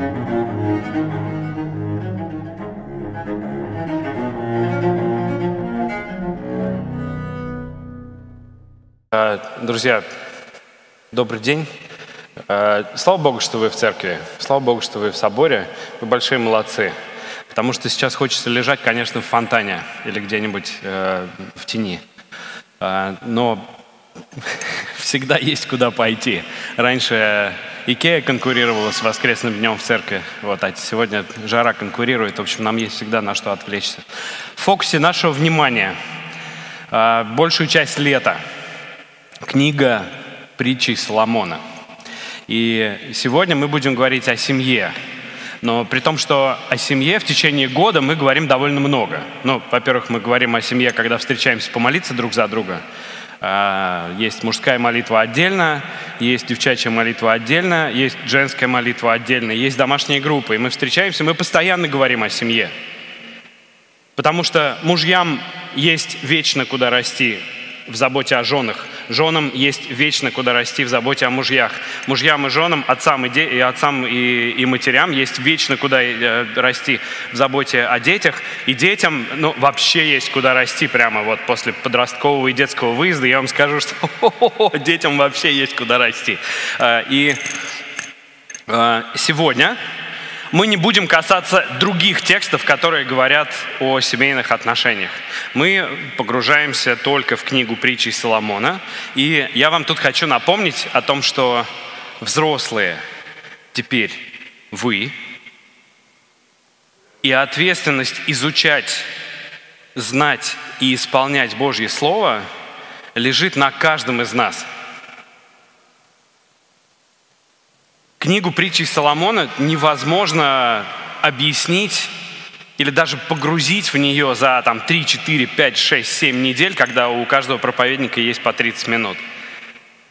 Э, друзья, добрый день. Э, слава Богу, что вы в церкви. Слава Богу, что вы в соборе. Вы большие молодцы. Потому что сейчас хочется лежать, конечно, в фонтане или где-нибудь э, в тени. Э, но всегда есть куда пойти. Раньше Икея конкурировала с воскресным днем в церкви. Вот, а сегодня жара конкурирует. В общем, нам есть всегда на что отвлечься. В фокусе нашего внимания э, большую часть лета – книга притчей Соломона. И сегодня мы будем говорить о семье. Но при том, что о семье в течение года мы говорим довольно много. Ну, во-первых, мы говорим о семье, когда встречаемся помолиться друг за друга. А, есть мужская молитва отдельно, есть девчачья молитва отдельно, есть женская молитва отдельно, есть домашние группы. И мы встречаемся, мы постоянно говорим о семье. Потому что мужьям есть вечно куда расти в заботе о женах – Женам есть вечно куда расти в заботе о мужьях. Мужьям и женам, отцам и, де, и, отцам и, и матерям есть вечно куда э, расти в заботе о детях. И детям ну, вообще есть куда расти прямо вот после подросткового и детского выезда. Я вам скажу, что детям вообще есть куда расти. Э, и э, сегодня мы не будем касаться других текстов, которые говорят о семейных отношениях. Мы погружаемся только в книгу притчи Соломона. И я вам тут хочу напомнить о том, что взрослые теперь вы, и ответственность изучать, знать и исполнять Божье Слово лежит на каждом из нас – Книгу притчи Соломона невозможно объяснить или даже погрузить в нее за там, 3, 4, 5, 6, 7 недель, когда у каждого проповедника есть по 30 минут.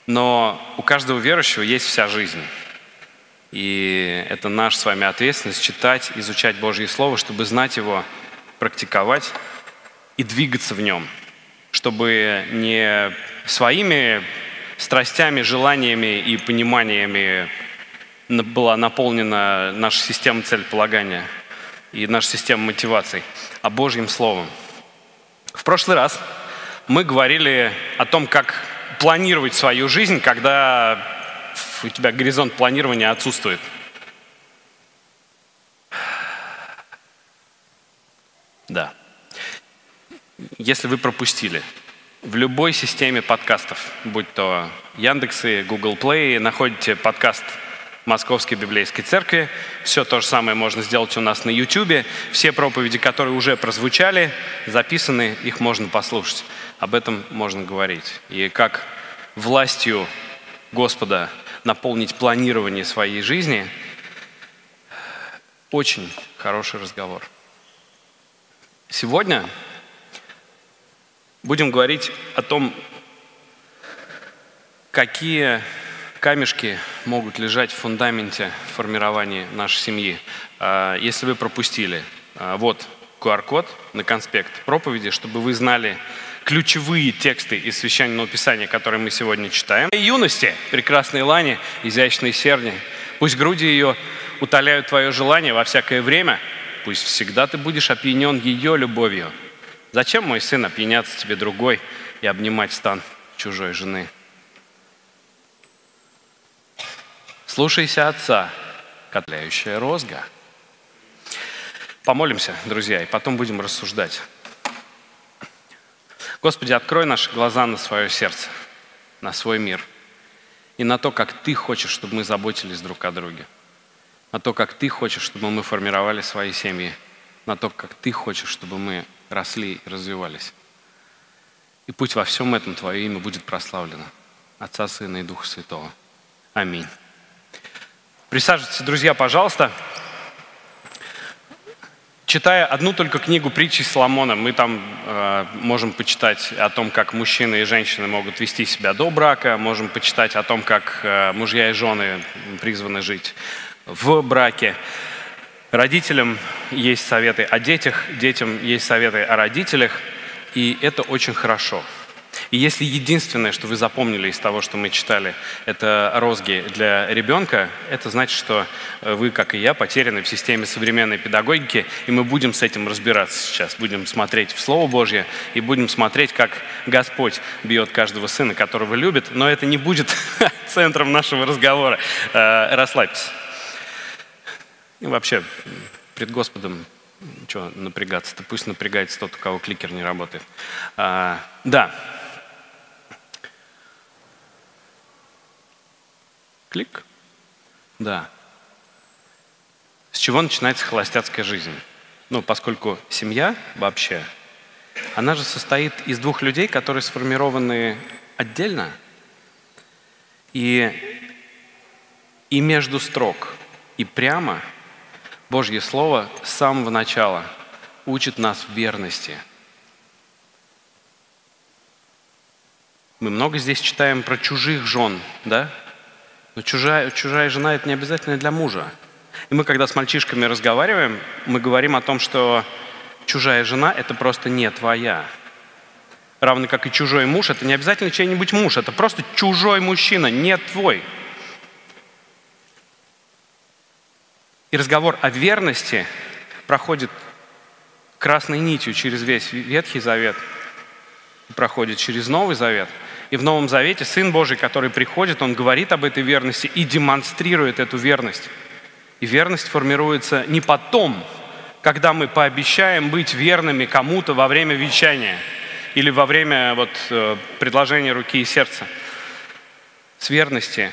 Но у каждого верующего есть вся жизнь. И это наша с вами ответственность читать, изучать Божье Слово, чтобы знать его, практиковать и двигаться в нем, чтобы не своими страстями, желаниями и пониманиями была наполнена наша система целеполагания и наша система мотиваций, а Божьим Словом. В прошлый раз мы говорили о том, как планировать свою жизнь, когда у тебя горизонт планирования отсутствует. Да. Если вы пропустили, в любой системе подкастов, будь то Яндексы, Google Play, находите подкаст Московской Библейской Церкви. Все то же самое можно сделать у нас на YouTube. Все проповеди, которые уже прозвучали, записаны, их можно послушать. Об этом можно говорить. И как властью Господа наполнить планирование своей жизни, очень хороший разговор. Сегодня будем говорить о том, какие камешки могут лежать в фундаменте формирования нашей семьи. А, если вы пропустили, а, вот QR-код на конспект проповеди, чтобы вы знали ключевые тексты из Священного Писания, которые мы сегодня читаем. Юности, прекрасные лани, изящные серни, пусть груди ее утоляют твое желание во всякое время, пусть всегда ты будешь опьянен ее любовью. Зачем, мой сын, опьяняться тебе другой и обнимать стан чужой жены? Слушайся Отца, котляющая розга. Помолимся, друзья, и потом будем рассуждать. Господи, открой наши глаза на свое сердце, на свой мир и на то, как Ты хочешь, чтобы мы заботились друг о друге, на то, как Ты хочешь, чтобы мы формировали свои семьи, на то, как Ты хочешь, чтобы мы росли и развивались. И пусть во всем этом Твое имя будет прославлено. Отца, Сына и Духа Святого. Аминь. Присаживайтесь, друзья, пожалуйста. Читая одну только книгу притчи Соломона, мы там э, можем почитать о том, как мужчины и женщины могут вести себя до брака, можем почитать о том, как э, мужья и жены призваны жить в браке. Родителям есть советы о детях, детям есть советы о родителях, и это очень хорошо. И если единственное, что вы запомнили из того, что мы читали, это розги для ребенка, это значит, что э, вы, как и я, потеряны в системе современной педагогики, и мы будем с этим разбираться сейчас. Будем смотреть в Слово Божье и будем смотреть, как Господь бьет каждого сына, которого любит, но это не будет центром нашего разговора. Э, расслабьтесь. И вообще, пред Господом что напрягаться-то? Пусть напрягается тот, у кого кликер не работает. А, да. Клик. Да. С чего начинается холостяцкая жизнь? Ну, поскольку семья вообще, она же состоит из двух людей, которые сформированы отдельно. И, и между строк, и прямо – Божье Слово с самого начала учит нас верности. Мы много здесь читаем про чужих жен, да? Но чужая, чужая жена – это не обязательно для мужа. И мы, когда с мальчишками разговариваем, мы говорим о том, что чужая жена – это просто не твоя. Равно как и чужой муж – это не обязательно чей-нибудь муж, это просто чужой мужчина, не твой – И разговор о верности проходит красной нитью через весь Ветхий Завет, проходит через Новый Завет. И в Новом Завете Сын Божий, который приходит, Он говорит об этой верности и демонстрирует эту верность. И верность формируется не потом, когда мы пообещаем быть верными кому-то во время вещания или во время вот, э, предложения руки и сердца. С верности,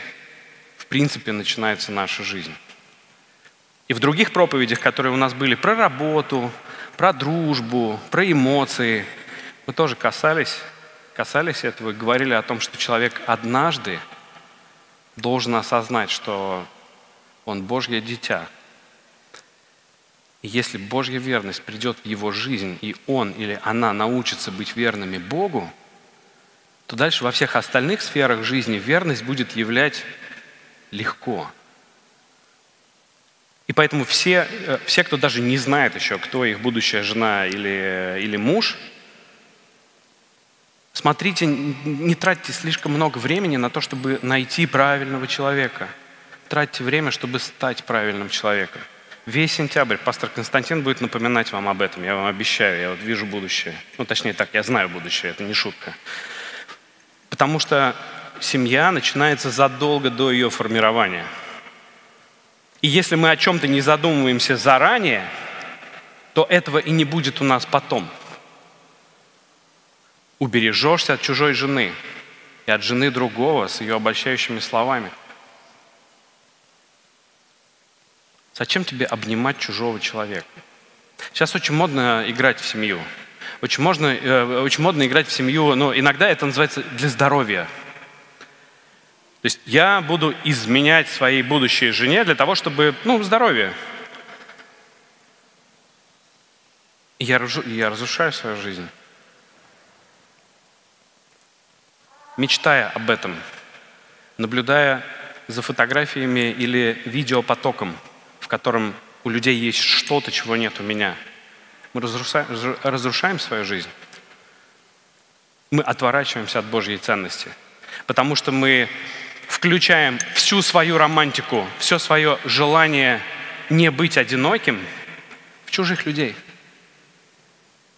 в принципе, начинается наша жизнь. И в других проповедях, которые у нас были про работу, про дружбу, про эмоции, мы тоже касались, касались этого говорили о том, что человек однажды должен осознать, что он Божье дитя. И если Божья верность придет в его жизнь, и он или она научится быть верными Богу, то дальше во всех остальных сферах жизни верность будет являть легко – и поэтому все, э, все, кто даже не знает еще, кто их будущая жена или, или муж, смотрите, не тратьте слишком много времени на то, чтобы найти правильного человека. Тратьте время, чтобы стать правильным человеком. Весь сентябрь пастор Константин будет напоминать вам об этом, я вам обещаю, я вот вижу будущее. Ну, точнее так, я знаю будущее, это не шутка. Потому что семья начинается задолго до ее формирования – и если мы о чем-то не задумываемся заранее, то этого и не будет у нас потом. Убережешься от чужой жены и от жены другого с ее обольщающими словами. Зачем тебе обнимать чужого человека? Сейчас очень модно играть в семью. Очень, можно, э, очень модно играть в семью, но иногда это называется для здоровья – то есть я буду изменять своей будущей жене для того, чтобы, ну, здоровье. И я, я разрушаю свою жизнь. Мечтая об этом, наблюдая за фотографиями или видеопотоком, в котором у людей есть что-то, чего нет у меня, мы разрушаем, разрушаем свою жизнь. Мы отворачиваемся от Божьей ценности, потому что мы включаем всю свою романтику, все свое желание не быть одиноким в чужих людей.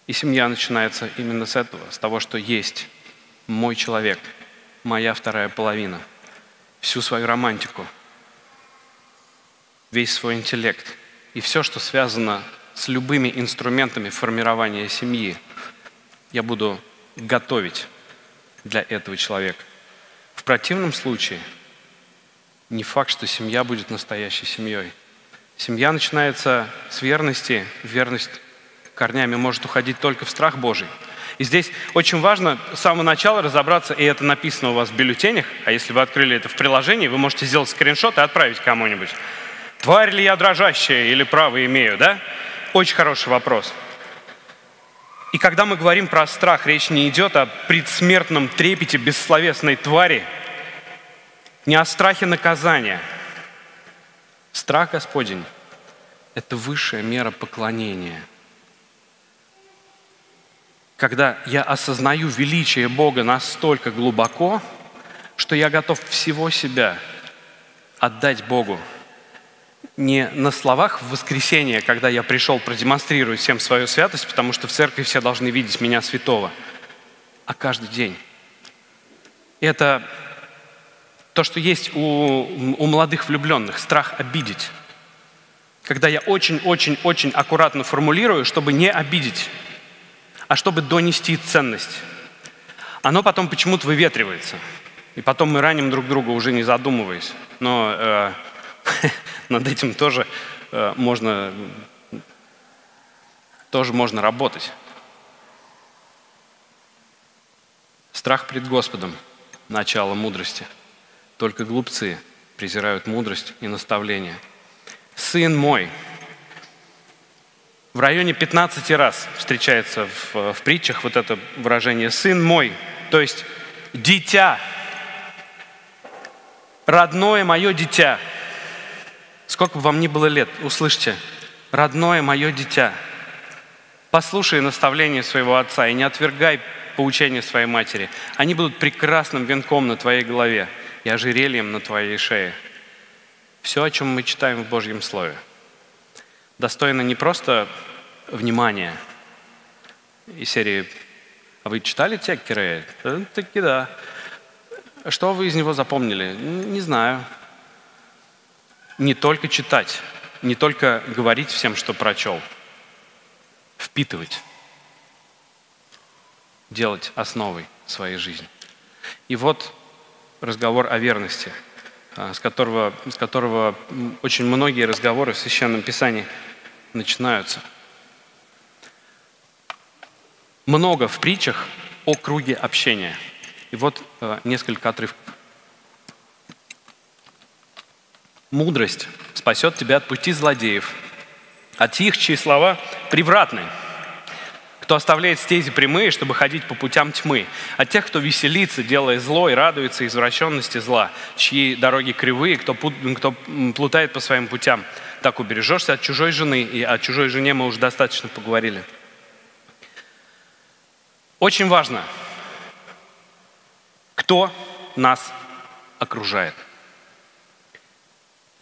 И семья начинается именно с этого, с того, что есть мой человек, моя вторая половина, всю свою романтику, весь свой интеллект и все, что связано с любыми инструментами формирования семьи, я буду готовить для этого человека противном случае не факт, что семья будет настоящей семьей. Семья начинается с верности. Верность корнями может уходить только в страх Божий. И здесь очень важно с самого начала разобраться, и это написано у вас в бюллетенях, а если вы открыли это в приложении, вы можете сделать скриншот и отправить кому-нибудь. Тварь ли я дрожащая или право имею, да? Очень хороший вопрос. И когда мы говорим про страх, речь не идет о предсмертном трепете бессловесной твари, не о страхе наказания. Страх Господень – это высшая мера поклонения. Когда я осознаю величие Бога настолько глубоко, что я готов всего себя отдать Богу. Не на словах в воскресенье, когда я пришел продемонстрировать всем свою святость, потому что в церкви все должны видеть меня святого, а каждый день. Это то, что есть у, у молодых влюбленных, страх обидеть. Когда я очень-очень-очень аккуратно формулирую, чтобы не обидеть, а чтобы донести ценность. Оно потом почему-то выветривается. И потом мы раним друг друга, уже не задумываясь. Но э, над этим тоже э, можно, тоже можно работать. Страх пред Господом – начало мудрости. Только глупцы презирают мудрость и наставление. «Сын мой» в районе 15 раз встречается в, в притчах вот это выражение «сын мой», то есть «дитя», «родное мое дитя». Сколько бы вам ни было лет, услышьте, «родное мое дитя». Послушай наставление своего отца и не отвергай поучения своей матери. Они будут прекрасным венком на твоей голове и ожерельем на твоей шее. Все, о чем мы читаем в Божьем Слове, достойно не просто внимания и серии «А вы читали текст Кирея?» «Э, Таки да. Что вы из него запомнили? Не знаю. Не только читать, не только говорить всем, что прочел. Впитывать. Делать основой своей жизни. И вот разговор о верности, с которого, с которого очень многие разговоры в Священном Писании начинаются. Много в притчах о круге общения. И вот э, несколько отрывков. Мудрость спасет тебя от пути злодеев, от тех, чьи слова превратны – кто оставляет стези прямые, чтобы ходить по путям тьмы, а тех, кто веселится, делая зло и радуется извращенности зла, чьи дороги кривые, кто, кто плутает по своим путям. Так убережешься от чужой жены, и о чужой жене мы уже достаточно поговорили. Очень важно, кто нас окружает.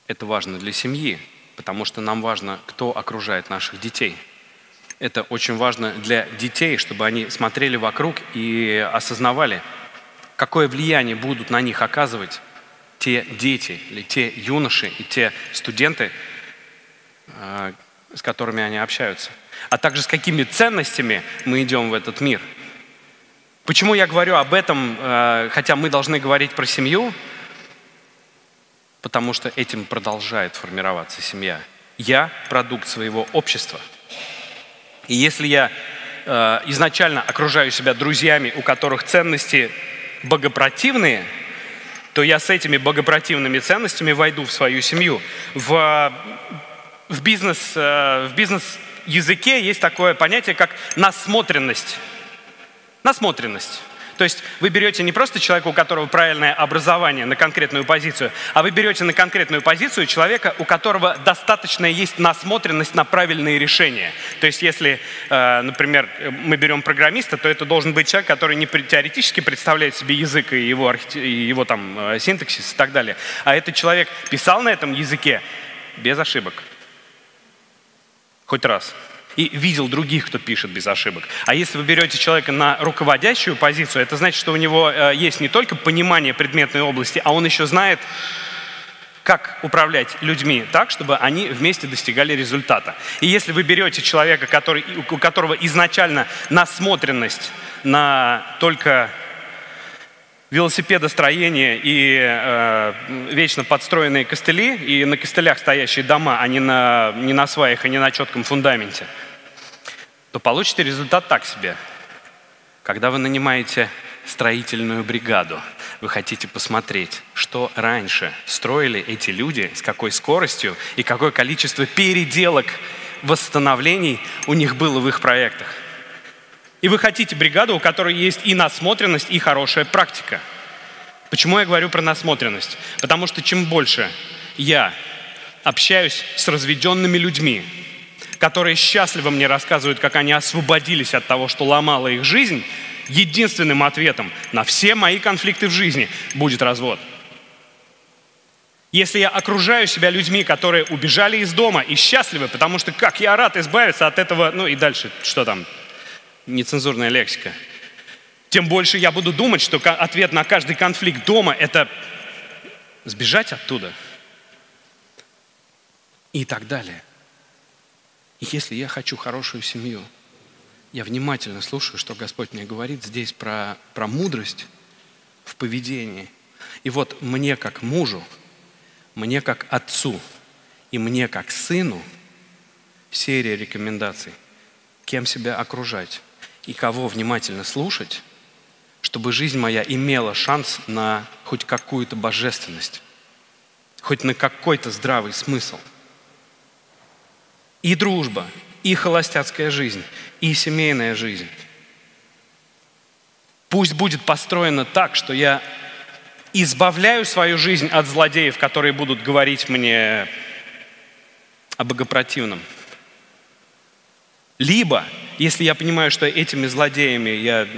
Это важно для семьи, потому что нам важно, кто окружает наших детей – это очень важно для детей, чтобы они смотрели вокруг и осознавали, какое влияние будут на них оказывать те дети или те юноши и те студенты, э, с которыми они общаются. А также с какими ценностями мы идем в этот мир. Почему я говорю об этом, э, хотя мы должны говорить про семью? Потому что этим продолжает формироваться семья. Я продукт своего общества – и если я э, изначально окружаю себя друзьями, у которых ценности богопротивные, то я с этими богопротивными ценностями войду в свою семью. В, в бизнес, э, в бизнес языке есть такое понятие, как насмотренность. Насмотренность. То есть вы берете не просто человека, у которого правильное образование на конкретную позицию, а вы берете на конкретную позицию человека, у которого достаточно есть насмотренность на правильные решения. То есть если, э, например, мы берем программиста, то это должен быть человек, который не теоретически представляет себе язык и его, и его там э, синтаксис и так далее, а этот человек писал на этом языке без ошибок. Хоть раз и видел других, кто пишет без ошибок. А если вы берете человека на руководящую позицию, это значит, что у него э, есть не только понимание предметной области, а он еще знает, как управлять людьми так, чтобы они вместе достигали результата. И если вы берете человека, который, у которого изначально насмотренность на только велосипедостроение и э, вечно подстроенные костыли, и на костылях стоящие дома, а не на, не на сваях, а не на четком фундаменте – то получите результат так себе. Когда вы нанимаете строительную бригаду, вы хотите посмотреть, что раньше строили эти люди, с какой скоростью и какое количество переделок, восстановлений у них было в их проектах. И вы хотите бригаду, у которой есть и насмотренность, и хорошая практика. Почему я говорю про насмотренность? Потому что чем больше я общаюсь с разведенными людьми, которые счастливо мне рассказывают, как они освободились от того, что ломало их жизнь, единственным ответом на все мои конфликты в жизни будет развод. Если я окружаю себя людьми, которые убежали из дома и счастливы, потому что как я рад избавиться от этого, ну и дальше, что там, нецензурная лексика, тем больше я буду думать, что ответ на каждый конфликт дома – это сбежать оттуда и так далее. И если я хочу хорошую семью – я внимательно слушаю, что Господь мне говорит здесь про, про мудрость в поведении. И вот мне как мужу, мне как отцу и мне как сыну серия рекомендаций, кем себя окружать и кого внимательно слушать, чтобы жизнь моя имела шанс на хоть какую-то божественность, хоть на какой-то здравый смысл. И дружба, и холостяцкая жизнь, и семейная жизнь. Пусть будет построено так, что я избавляю свою жизнь от злодеев, которые будут говорить мне о богопротивном. Либо, если я понимаю, что этими злодеями я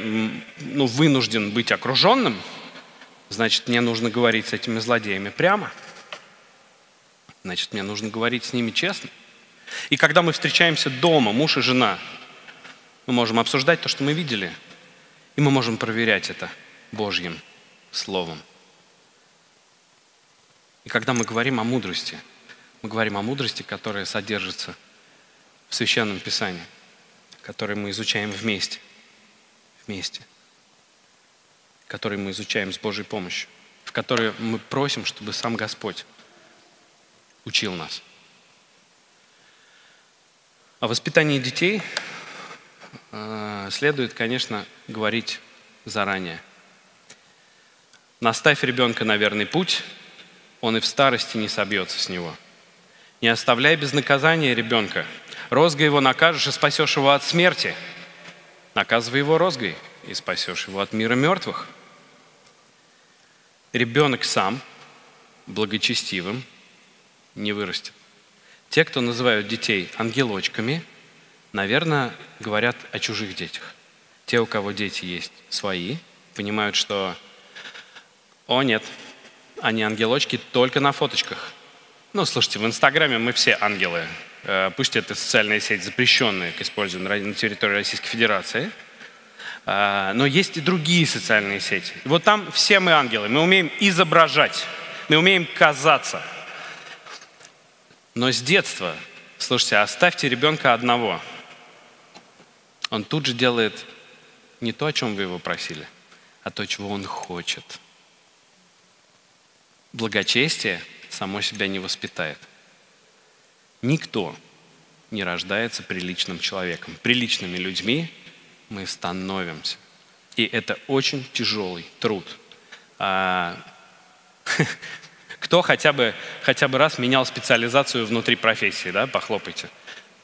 ну, вынужден быть окруженным, значит, мне нужно говорить с этими злодеями прямо. Значит, мне нужно говорить с ними честно. И когда мы встречаемся дома, муж и жена, мы можем обсуждать то, что мы видели, и мы можем проверять это Божьим Словом. И когда мы говорим о мудрости, мы говорим о мудрости, которая содержится в Священном Писании, которое мы изучаем вместе, вместе, который мы изучаем с Божьей помощью, в которой мы просим, чтобы сам Господь учил нас. О воспитании детей э, следует, конечно, говорить заранее. Наставь ребенка на верный путь, он и в старости не собьется с него. Не оставляй без наказания ребенка. Розгой его накажешь и спасешь его от смерти. Наказывай его розгой и спасешь его от мира мертвых. Ребенок сам благочестивым не вырастет. Те, кто называют детей ангелочками, наверное, говорят о чужих детях. Те, у кого дети есть свои, понимают, что «О, нет, они ангелочки только на фоточках». Ну, слушайте, в Инстаграме мы все ангелы. Э, пусть это социальная сеть запрещенная к использованию на территории Российской Федерации. Э, но есть и другие социальные сети. И вот там все мы ангелы. Мы умеем изображать, мы умеем казаться – но с детства, слушайте, оставьте ребенка одного. Он тут же делает не то, о чем вы его просили, а то, чего он хочет. Благочестие само себя не воспитает. Никто не рождается приличным человеком. Приличными людьми мы становимся. И это очень тяжелый труд. А, Кто хотя бы, хотя бы раз менял специализацию внутри профессии, да, похлопайте.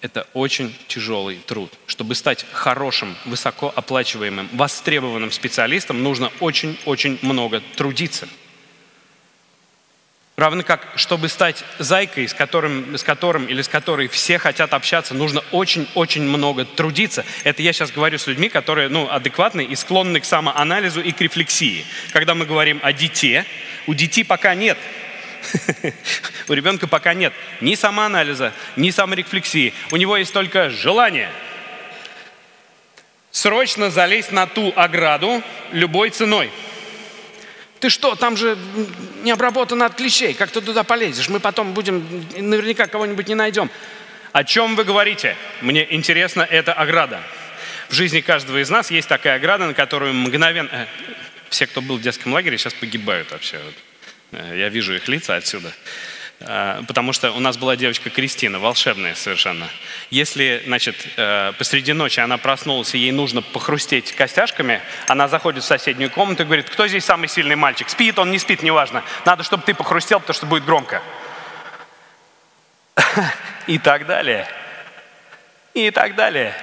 Это очень тяжелый труд. Чтобы стать хорошим, высокооплачиваемым, востребованным специалистом, нужно очень-очень много трудиться. Равно как, чтобы стать зайкой, с которым, с которым или с которой все хотят общаться, нужно очень-очень много трудиться. Это я сейчас говорю с людьми, которые ну, адекватны и склонны к самоанализу и к рефлексии. Когда мы говорим о дите, у детей пока нет – У ребенка пока нет ни самоанализа, ни саморефлексии. У него есть только желание срочно залезть на ту ограду любой ценой. Ты что, там же не обработано от клещей, как ты туда полезешь? Мы потом будем, наверняка кого-нибудь не найдем. О чем вы говорите? Мне интересна эта ограда. В жизни каждого из нас есть такая ограда, на которую мгновенно... Э, все, кто был в детском лагере, сейчас погибают вообще. Э, я вижу их лица отсюда. Э, потому что у нас была девочка Кристина, волшебная совершенно. Если, значит, э, посреди ночи она проснулась, и ей нужно похрустеть костяшками, она заходит в соседнюю комнату и говорит, кто здесь самый сильный мальчик? Спит он, не спит, неважно. Надо, чтобы ты похрустел, потому что будет громко. И так далее. И так далее.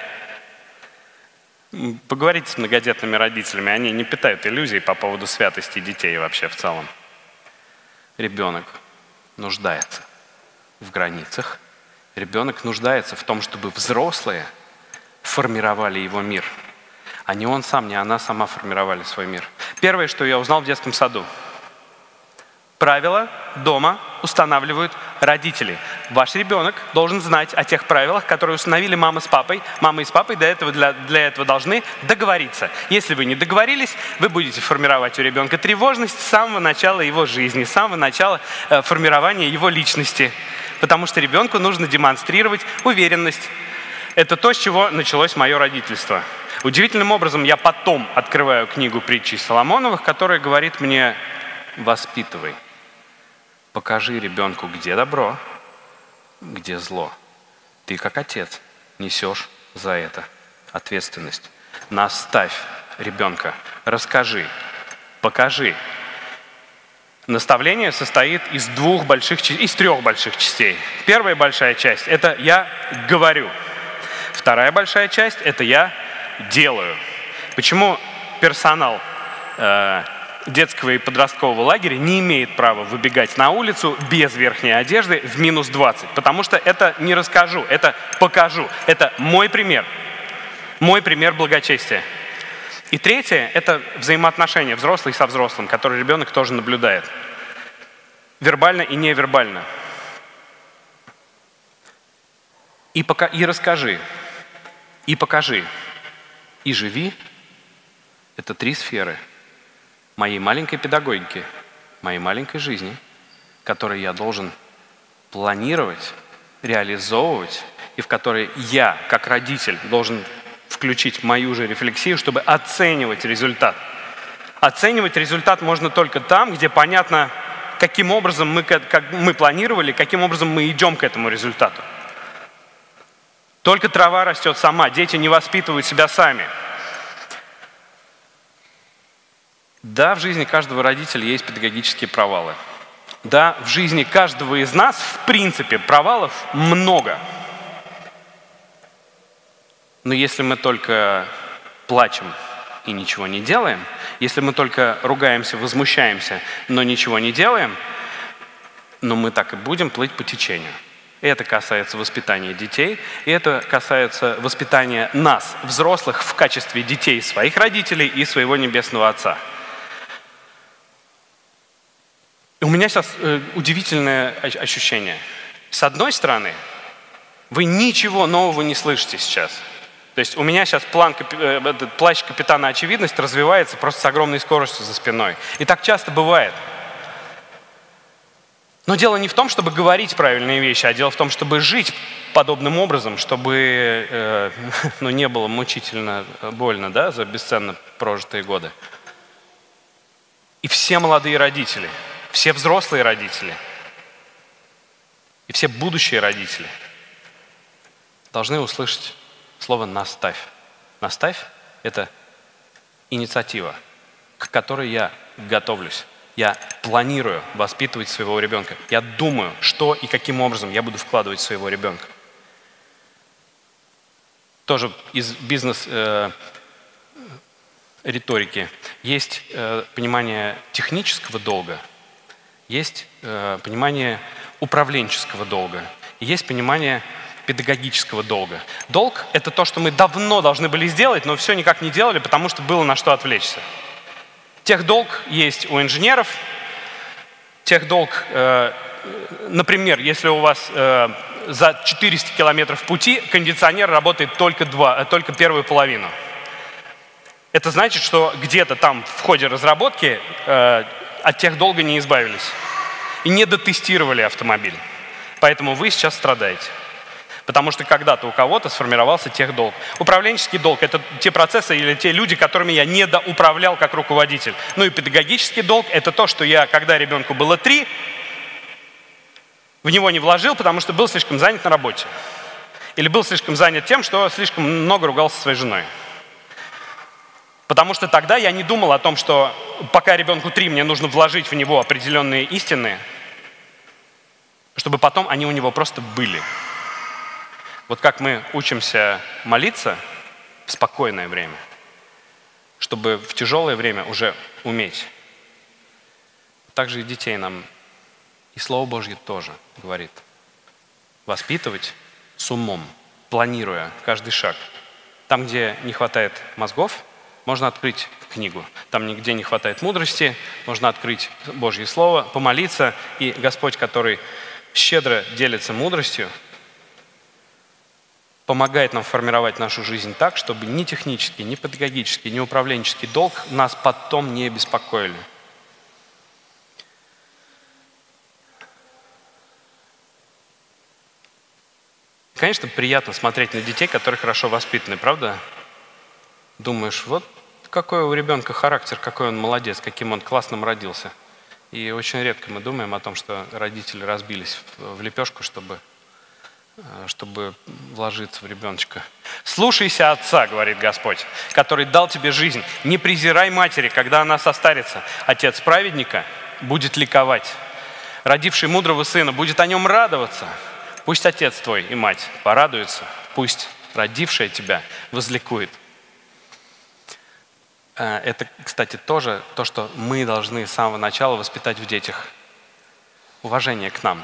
Поговорите с многодетными родителями, они не питают иллюзий по поводу святости детей вообще в целом ребенок нуждается в границах Ребенок нуждается в том, чтобы взрослые формировали его мир, а не он сам, не она сама формировали свой мир. Первое, что я узнал в детском саду. Правила дома устанавливают родители. Ваш ребенок должен знать о тех правилах, которые установили мама с папой. Мама и с папой для этого, для, для этого должны договориться. Если вы не договорились, вы будете формировать у ребенка тревожность с самого начала его жизни, с самого начала э, формирования его личности. Потому что ребенку нужно демонстрировать уверенность. Это то, с чего началось мое родительство. Удивительным образом я потом открываю книгу притчей Соломоновых, которая говорит мне «воспитывай». Покажи ребенку, где добро, где зло. Ты, как отец, несешь за это ответственность. Наставь ребенка, расскажи, покажи. Наставление состоит из двух больших, из трех больших частей. Первая большая часть – это я говорю. Вторая большая часть – это я делаю. Почему персонал э, детского и подросткового лагеря не имеет права выбегать на улицу без верхней одежды в минус 20, потому что это не расскажу, это покажу. Это мой пример, мой пример благочестия. И третье – это взаимоотношения взрослый со взрослым, которые ребенок тоже наблюдает. Вербально и невербально. И, пока, и расскажи, и покажи, и живи – это три сферы – моей маленькой педагогики, моей маленькой жизни, которую я должен планировать, реализовывать, и в которой я, как родитель, должен включить мою же рефлексию, чтобы оценивать результат. Оценивать результат можно только там, где понятно, каким образом мы, как мы планировали, каким образом мы идем к этому результату. Только трава растет сама, дети не воспитывают себя сами – Да, в жизни каждого родителя есть педагогические провалы. Да, в жизни каждого из нас, в принципе, провалов много. Но если мы только плачем и ничего не делаем, если мы только ругаемся, возмущаемся, но ничего не делаем, но мы так и будем плыть по течению. Это касается воспитания детей, и это касается воспитания нас, взрослых, в качестве детей своих родителей и своего Небесного Отца – и у меня сейчас э, удивительное ощущение. С одной стороны, вы ничего нового не слышите сейчас. То есть у меня сейчас план, э, плащ капитана очевидность развивается просто с огромной скоростью за спиной. И так часто бывает. Но дело не в том, чтобы говорить правильные вещи, а дело в том, чтобы жить подобным образом, чтобы э, ну, не было мучительно э, больно да, за бесценно прожитые годы. И все молодые родители – все взрослые родители и все будущие родители должны услышать слово «наставь». «Наставь» — это инициатива, к которой я готовлюсь. Я планирую воспитывать своего ребенка. Я думаю, что и каким образом я буду вкладывать своего ребенка. Тоже из бизнес э, риторики есть э, понимание технического долга – есть э, понимание управленческого долга, есть понимание педагогического долга. Долг – это то, что мы давно должны были сделать, но все никак не делали, потому что было на что отвлечься. Техдолг есть у инженеров. Техдолг, э, например, если у вас э, за 400 километров пути кондиционер работает только, два, э, только первую половину. Это значит, что где-то там в ходе разработки э, от тех долго не избавились. И не дотестировали автомобиль. Поэтому вы сейчас страдаете. Потому что когда-то у кого-то сформировался техдолг. Управленческий долг – это те процессы или те люди, которыми я не доуправлял как руководитель. Ну и педагогический долг – это то, что я, когда ребенку было три, в него не вложил, потому что был слишком занят на работе. Или был слишком занят тем, что слишком много ругался со своей женой. Потому что тогда я не думал о том, что пока ребенку три, мне нужно вложить в него определенные истины, чтобы потом они у него просто были. Вот как мы учимся молиться в спокойное время, чтобы в тяжелое время уже уметь. Также и детей нам, и Слово Божье тоже говорит. воспитывать с умом, планируя каждый шаг. Там, где не хватает мозгов, можно открыть книгу. Там нигде не хватает мудрости, можно открыть Божье Слово, помолиться, и Господь, который щедро делится мудростью, помогает нам формировать нашу жизнь так, чтобы ни технический, ни педагогический, ни управленческий долг нас потом не беспокоили. Конечно, приятно смотреть на детей, которые хорошо воспитаны, правда? Думаешь, вот какой у ребенка характер, какой он молодец, каким он классным родился. И очень редко мы думаем о том, что родители разбились в лепешку, чтобы, э, чтобы вложиться в ребеночка. «Слушайся отца, — говорит Господь, — который дал тебе жизнь. Не презирай матери, когда она состарится. Отец праведника будет ликовать. Родивший мудрого сына будет о нем радоваться. Пусть отец твой и мать порадуются. Пусть родившая тебя возликует. Э, это, кстати, тоже то, что мы должны с самого начала воспитать в детях. Уважение к нам.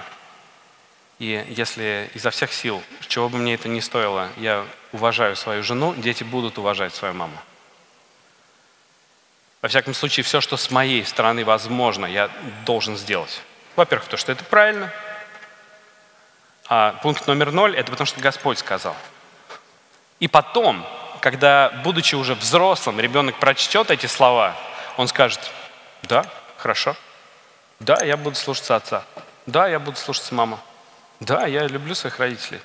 И если изо всех сил, чего бы мне это ни стоило, я уважаю свою жену, дети будут уважать свою маму. Во всяком случае, все, что с моей стороны возможно, я должен сделать. Во-первых, то, что это правильно. А пункт номер ноль – это потому, что Господь сказал. И потом когда, будучи уже взрослым, ребенок прочтет эти слова, он скажет, да, хорошо, да, я буду слушаться отца, да, я буду слушаться маму, да, я люблю своих родителей,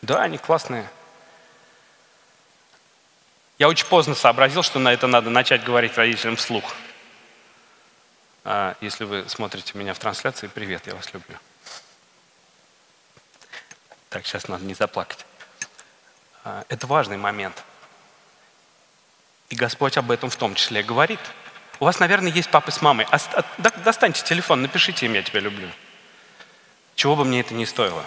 да, они классные. Я очень поздно сообразил, что на это надо начать говорить родителям вслух. А если вы смотрите меня в трансляции, привет, я вас люблю. Так, сейчас надо не заплакать. А, это важный момент – и Господь об этом в том числе говорит. У вас, наверное, есть папы с мамой. Достаньте телефон, напишите им «Я тебя люблю». Чего бы мне это ни стоило.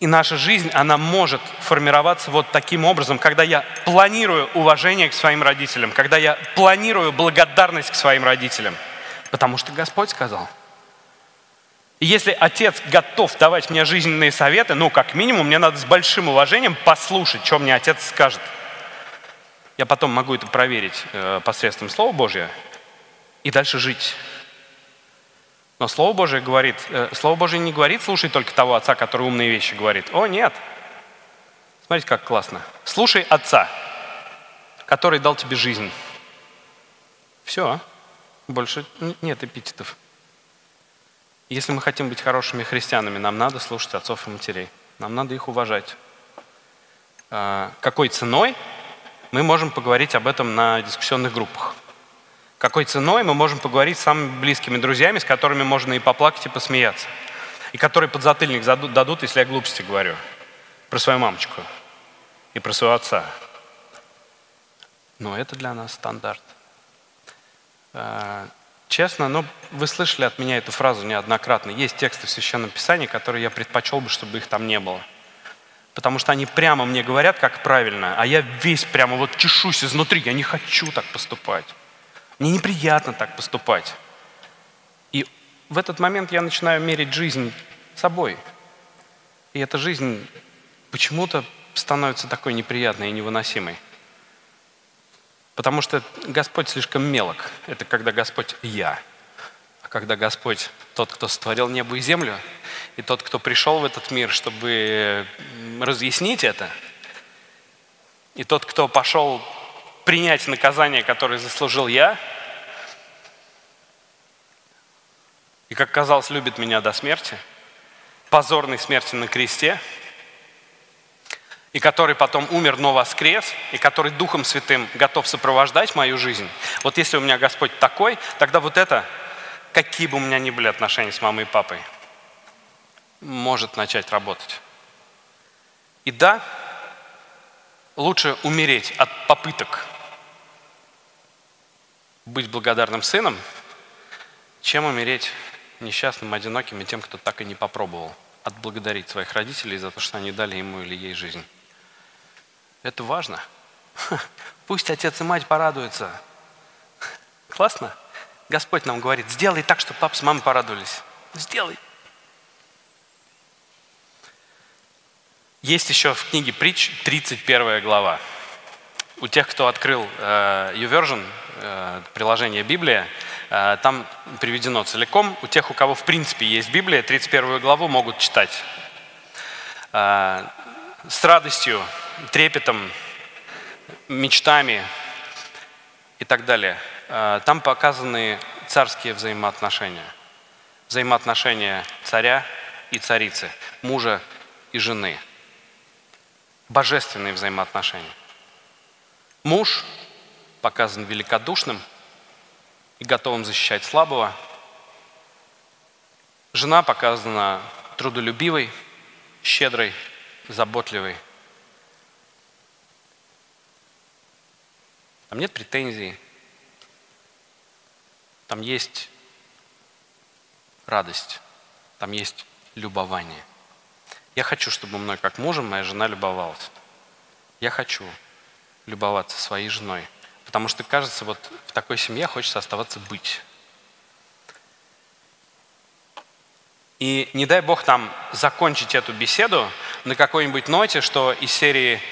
И наша жизнь, она может формироваться вот таким образом, когда я планирую уважение к своим родителям, когда я планирую благодарность к своим родителям. Потому что Господь сказал. И если отец готов давать мне жизненные советы, ну, как минимум, мне надо с большим уважением послушать, что мне отец скажет – я потом могу это проверить э, посредством Слова Божьего и дальше жить. Но Слово Божие говорит, э, Слово Божие не говорит, слушай только того отца, который умные вещи говорит. О, нет. Смотрите, как классно. Слушай отца, который дал тебе жизнь. Все. Больше нет эпитетов. Если мы хотим быть хорошими христианами, нам надо слушать отцов и матерей. Нам надо их уважать. А, какой ценой? Мы можем поговорить об этом на дискуссионных группах. Какой ценой мы можем поговорить с самыми близкими друзьями, с которыми можно и поплакать, и посмеяться. И которые подзатыльник дадут, если я глупости говорю. Про свою мамочку и про своего отца. Но это для нас стандарт. А, честно, ну, вы слышали от меня эту фразу неоднократно. Есть тексты в Священном Писании, которые я предпочел бы, чтобы их там не было потому что они прямо мне говорят, как правильно, а я весь прямо вот чешусь изнутри, я не хочу так поступать. Мне неприятно так поступать. И в этот момент я начинаю мерить жизнь собой. И эта жизнь почему-то становится такой неприятной и невыносимой. Потому что Господь слишком мелок. Это когда Господь «я». Когда Господь тот, кто створил небо и землю, и тот, кто пришел в этот мир, чтобы разъяснить это, и тот, кто пошел принять наказание, которое заслужил я, и, как казалось, любит меня до смерти, позорной смерти на кресте, и который потом умер, но воскрес, и который Духом Святым готов сопровождать мою жизнь, вот если у меня Господь такой, тогда вот это какие бы у меня ни были отношения с мамой и папой, может начать работать. И да, лучше умереть от попыток быть благодарным сыном, чем умереть несчастным, одиноким и тем, кто так и не попробовал отблагодарить своих родителей за то, что они дали ему или ей жизнь. Это важно. Пусть отец и мать порадуются. Классно? Господь нам говорит, сделай так, чтобы папа с мамой порадовались. Сделай. Есть еще в книге «Притч» 31 глава. У тех, кто открыл э, YouVersion, э, приложение Библия, э, там приведено целиком. У тех, у кого в принципе есть Библия, 31 главу могут читать. Э, с радостью, трепетом, мечтами и так далее. Э, там показаны царские взаимоотношения. Взаимоотношения царя и царицы, мужа и жены. Божественные взаимоотношения. Муж показан великодушным и готовым защищать слабого. Жена показана трудолюбивой, щедрой, заботливой. Там нет претензий, там есть радость, там есть любование. Я хочу, чтобы мной, как мужем, моя жена любовалась. Я хочу любоваться своей женой. Потому что, кажется, вот в такой семье хочется оставаться быть. И не дай Бог нам закончить эту беседу на какой-нибудь ноте, что из серии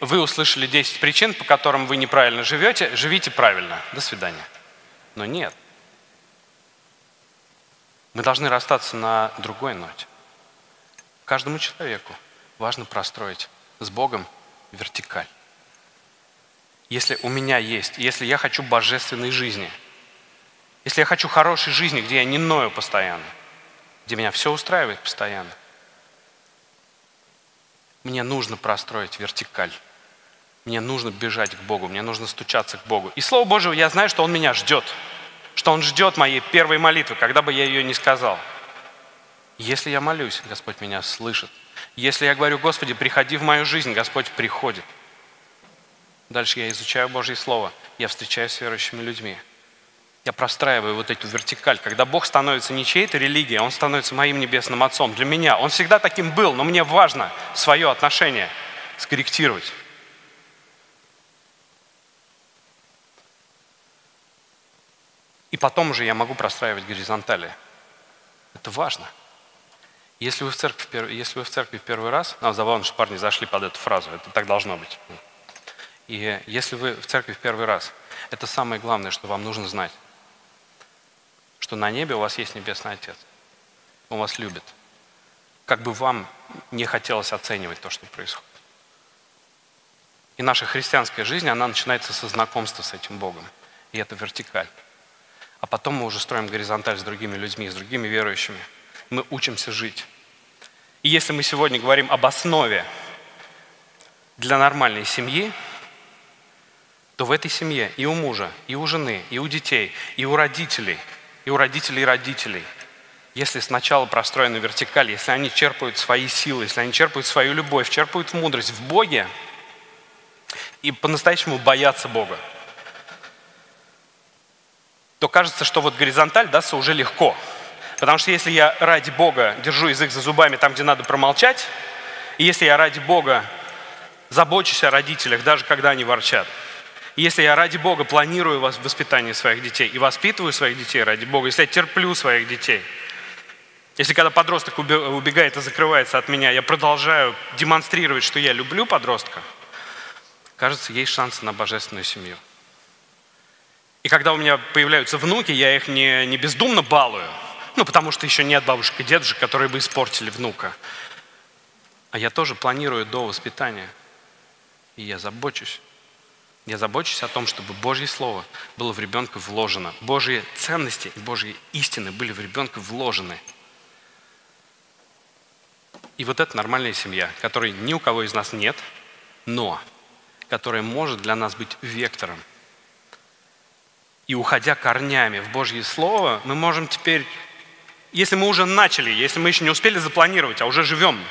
«Вы услышали 10 причин, по которым вы неправильно живете, живите правильно. До свидания». Но нет. Мы должны расстаться на другой ноте. Каждому человеку важно простроить с Богом вертикаль. Если у меня есть, если я хочу божественной жизни, если я хочу хорошей жизни, где я не ною постоянно, где меня все устраивает постоянно, мне нужно простроить вертикаль. Мне нужно бежать к Богу, мне нужно стучаться к Богу. И Слово Божие, я знаю, что Он меня ждет – что Он ждет моей первой молитвы, когда бы я ее не сказал. Если я молюсь, Господь меня слышит. Если я говорю, Господи, приходи в мою жизнь, Господь приходит. Дальше я изучаю Божье Слово, я встречаюсь с верующими людьми. Я простраиваю вот эту вертикаль. Когда Бог становится не чьей-то религией, Он становится моим небесным Отцом. Для меня Он всегда таким был, но мне важно свое отношение скорректировать. И потом уже я могу простраивать горизонтали. Это важно. Если вы в церкви, если вы в церкви первый раз, ну, забавно, что парни зашли под эту фразу, это так должно быть. И если вы в церкви в первый раз, это самое главное, что вам нужно знать, что на небе у вас есть Небесный Отец. Он вас любит. Как бы вам не хотелось оценивать то, что происходит. И наша христианская жизнь, она начинается со знакомства с этим Богом. И это вертикаль а потом мы уже строим горизонталь с другими людьми, с другими верующими. Мы учимся жить. И если мы сегодня говорим об основе для нормальной семьи, то в этой семье и у мужа, и у жены, и у детей, и у родителей, и у родителей родителей, если сначала простроена вертикаль, если они черпают свои силы, если они черпают свою любовь, черпают мудрость в Боге и по-настоящему боятся Бога, то кажется, что вот горизонталь дастся уже легко. Потому что если я ради Бога держу язык за зубами там, где надо промолчать, и если я ради Бога забочусь о родителях, даже когда они ворчат, если я ради Бога планирую воспитание своих детей и воспитываю своих детей ради Бога, если я терплю своих детей, если когда подросток убегает и закрывается от меня, я продолжаю демонстрировать, что я люблю подростка, кажется, есть шансы на божественную семью. И когда у меня появляются внуки, я их не, не бездумно балую, ну, потому что еще нет бабушек и дедушек, которые бы испортили внука. А я тоже планирую до воспитания. И я забочусь. Я забочусь о том, чтобы Божье Слово было в ребенка вложено. Божьи ценности и Божьи истины были в ребенка вложены. И вот это нормальная семья, которой ни у кого из нас нет, но которая может для нас быть вектором – и уходя корнями в Божье Слово, мы можем теперь, если мы уже начали, если мы еще не успели запланировать, а уже живем,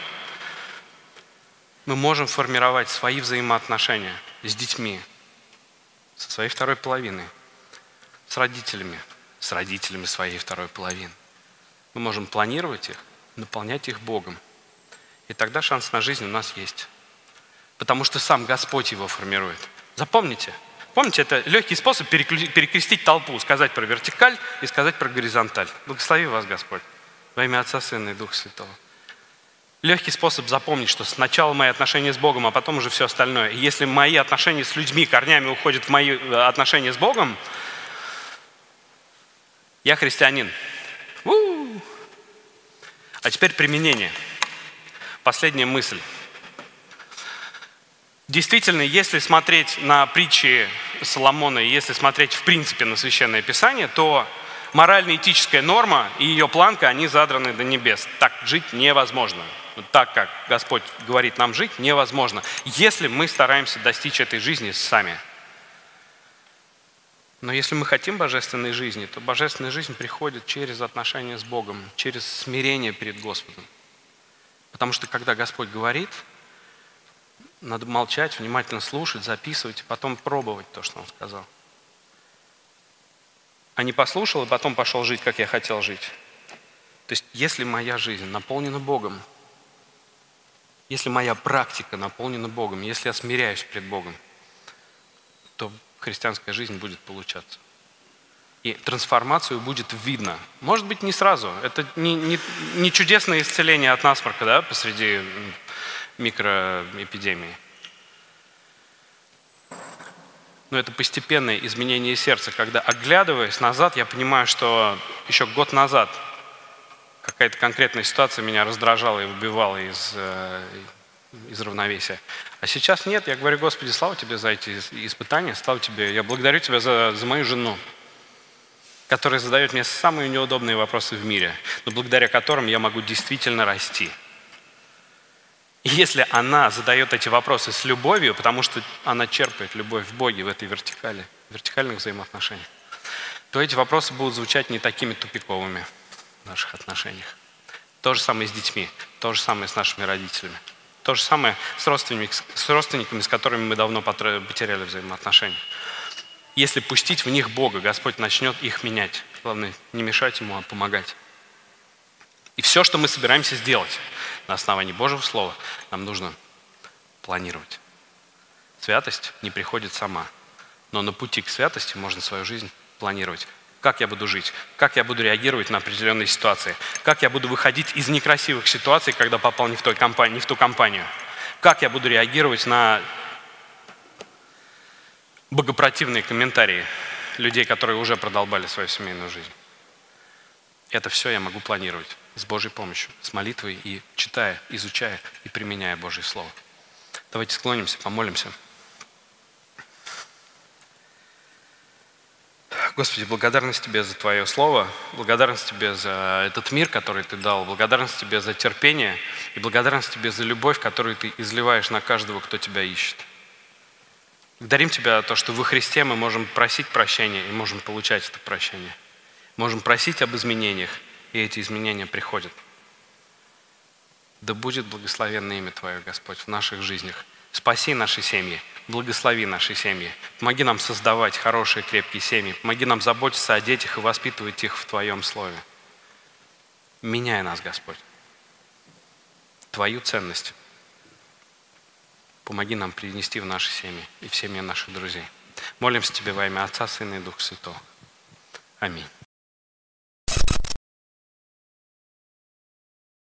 мы можем формировать свои взаимоотношения с детьми, со своей второй половиной, с родителями, с родителями своей второй половины. Мы можем планировать их, наполнять их Богом. И тогда шанс на жизнь у нас есть. Потому что сам Господь его формирует. Запомните – Помните, это легкий способ перекрестить толпу, сказать про вертикаль и сказать про горизонталь. Благослови вас Господь во имя Отца, Сына и Духа Святого. легкий способ запомнить, что сначала мои отношения с Богом, а потом уже все остальное. И если мои отношения с людьми корнями уходят в мои э, отношения с Богом, я христианин. У-у-у. А теперь применение. Последняя мысль. Действительно, если смотреть на притчи Соломона, и если смотреть в принципе на Священное Писание, то морально-этическая норма и ее планка, они задраны до небес. Так жить невозможно. Так, как Господь говорит нам жить, невозможно, если мы стараемся достичь этой жизни сами. Но если мы хотим божественной жизни, то божественная жизнь приходит через отношения с Богом, через смирение перед Господом. Потому что когда Господь говорит, надо молчать, внимательно слушать, записывать, и потом пробовать то, что Он сказал. А не послушал, и потом пошел жить, как я хотел жить. То есть, если моя жизнь наполнена Богом, если моя практика наполнена Богом, если я смиряюсь пред Богом, то христианская жизнь будет получаться. И трансформацию будет видно. Может быть, не сразу. Это не, не, не чудесное исцеление от насморка да, посреди микроэпидемии. Но это постепенное изменение сердца, когда, оглядываясь назад, я понимаю, что еще год назад какая-то конкретная ситуация меня раздражала и выбивала из, э, из равновесия. А сейчас нет, я говорю, Господи, слава Тебе за эти испытания, слава Тебе, я благодарю Тебя за, за мою жену, которая задает мне самые неудобные вопросы в мире, но благодаря которым я могу действительно расти – и если она задает эти вопросы с любовью, потому что она черпает любовь в Боге в этой вертикали, вертикальных взаимоотношениях, то эти вопросы будут звучать не такими тупиковыми в наших отношениях. То же самое с детьми, то же самое с нашими родителями. То же самое с родственниками, с родственниками, с которыми мы давно потеряли взаимоотношения. Если пустить в них Бога, Господь начнет их менять. Главное, не мешать Ему, а помогать. И все, что мы собираемся сделать на основании Божьего Слова, нам нужно планировать. Святость не приходит сама. Но на пути к святости можно свою жизнь планировать. Как я буду жить? Как я буду реагировать на определенные ситуации? Как я буду выходить из некрасивых ситуаций, когда попал не в, той компании, не в ту компанию? Как я буду реагировать на богопротивные комментарии людей, которые уже продолбали свою семейную жизнь? Это все я могу планировать с Божьей помощью, с молитвой и читая, изучая и применяя Божье Слово. Давайте склонимся, помолимся. Господи, благодарность Тебе за Твое Слово, благодарность Тебе за этот мир, который Ты дал, благодарность Тебе за терпение и благодарность Тебе за любовь, которую Ты изливаешь на каждого, кто Тебя ищет. Благодарим Тебя за то, что во Христе мы можем просить прощения и можем получать это прощение. Можем просить об изменениях, и эти изменения приходят. Да будет благословенное имя Твое, Господь, в наших жизнях. Спаси наши семьи, благослови наши семьи. Помоги нам создавать хорошие, крепкие семьи. Помоги нам заботиться о детях и воспитывать их в Твоем Слове. Меняй нас, Господь. Твою ценность. Помоги нам принести в наши семьи и в семьи наших друзей. Молимся Тебе во имя Отца, Сына и Духа Святого. Аминь.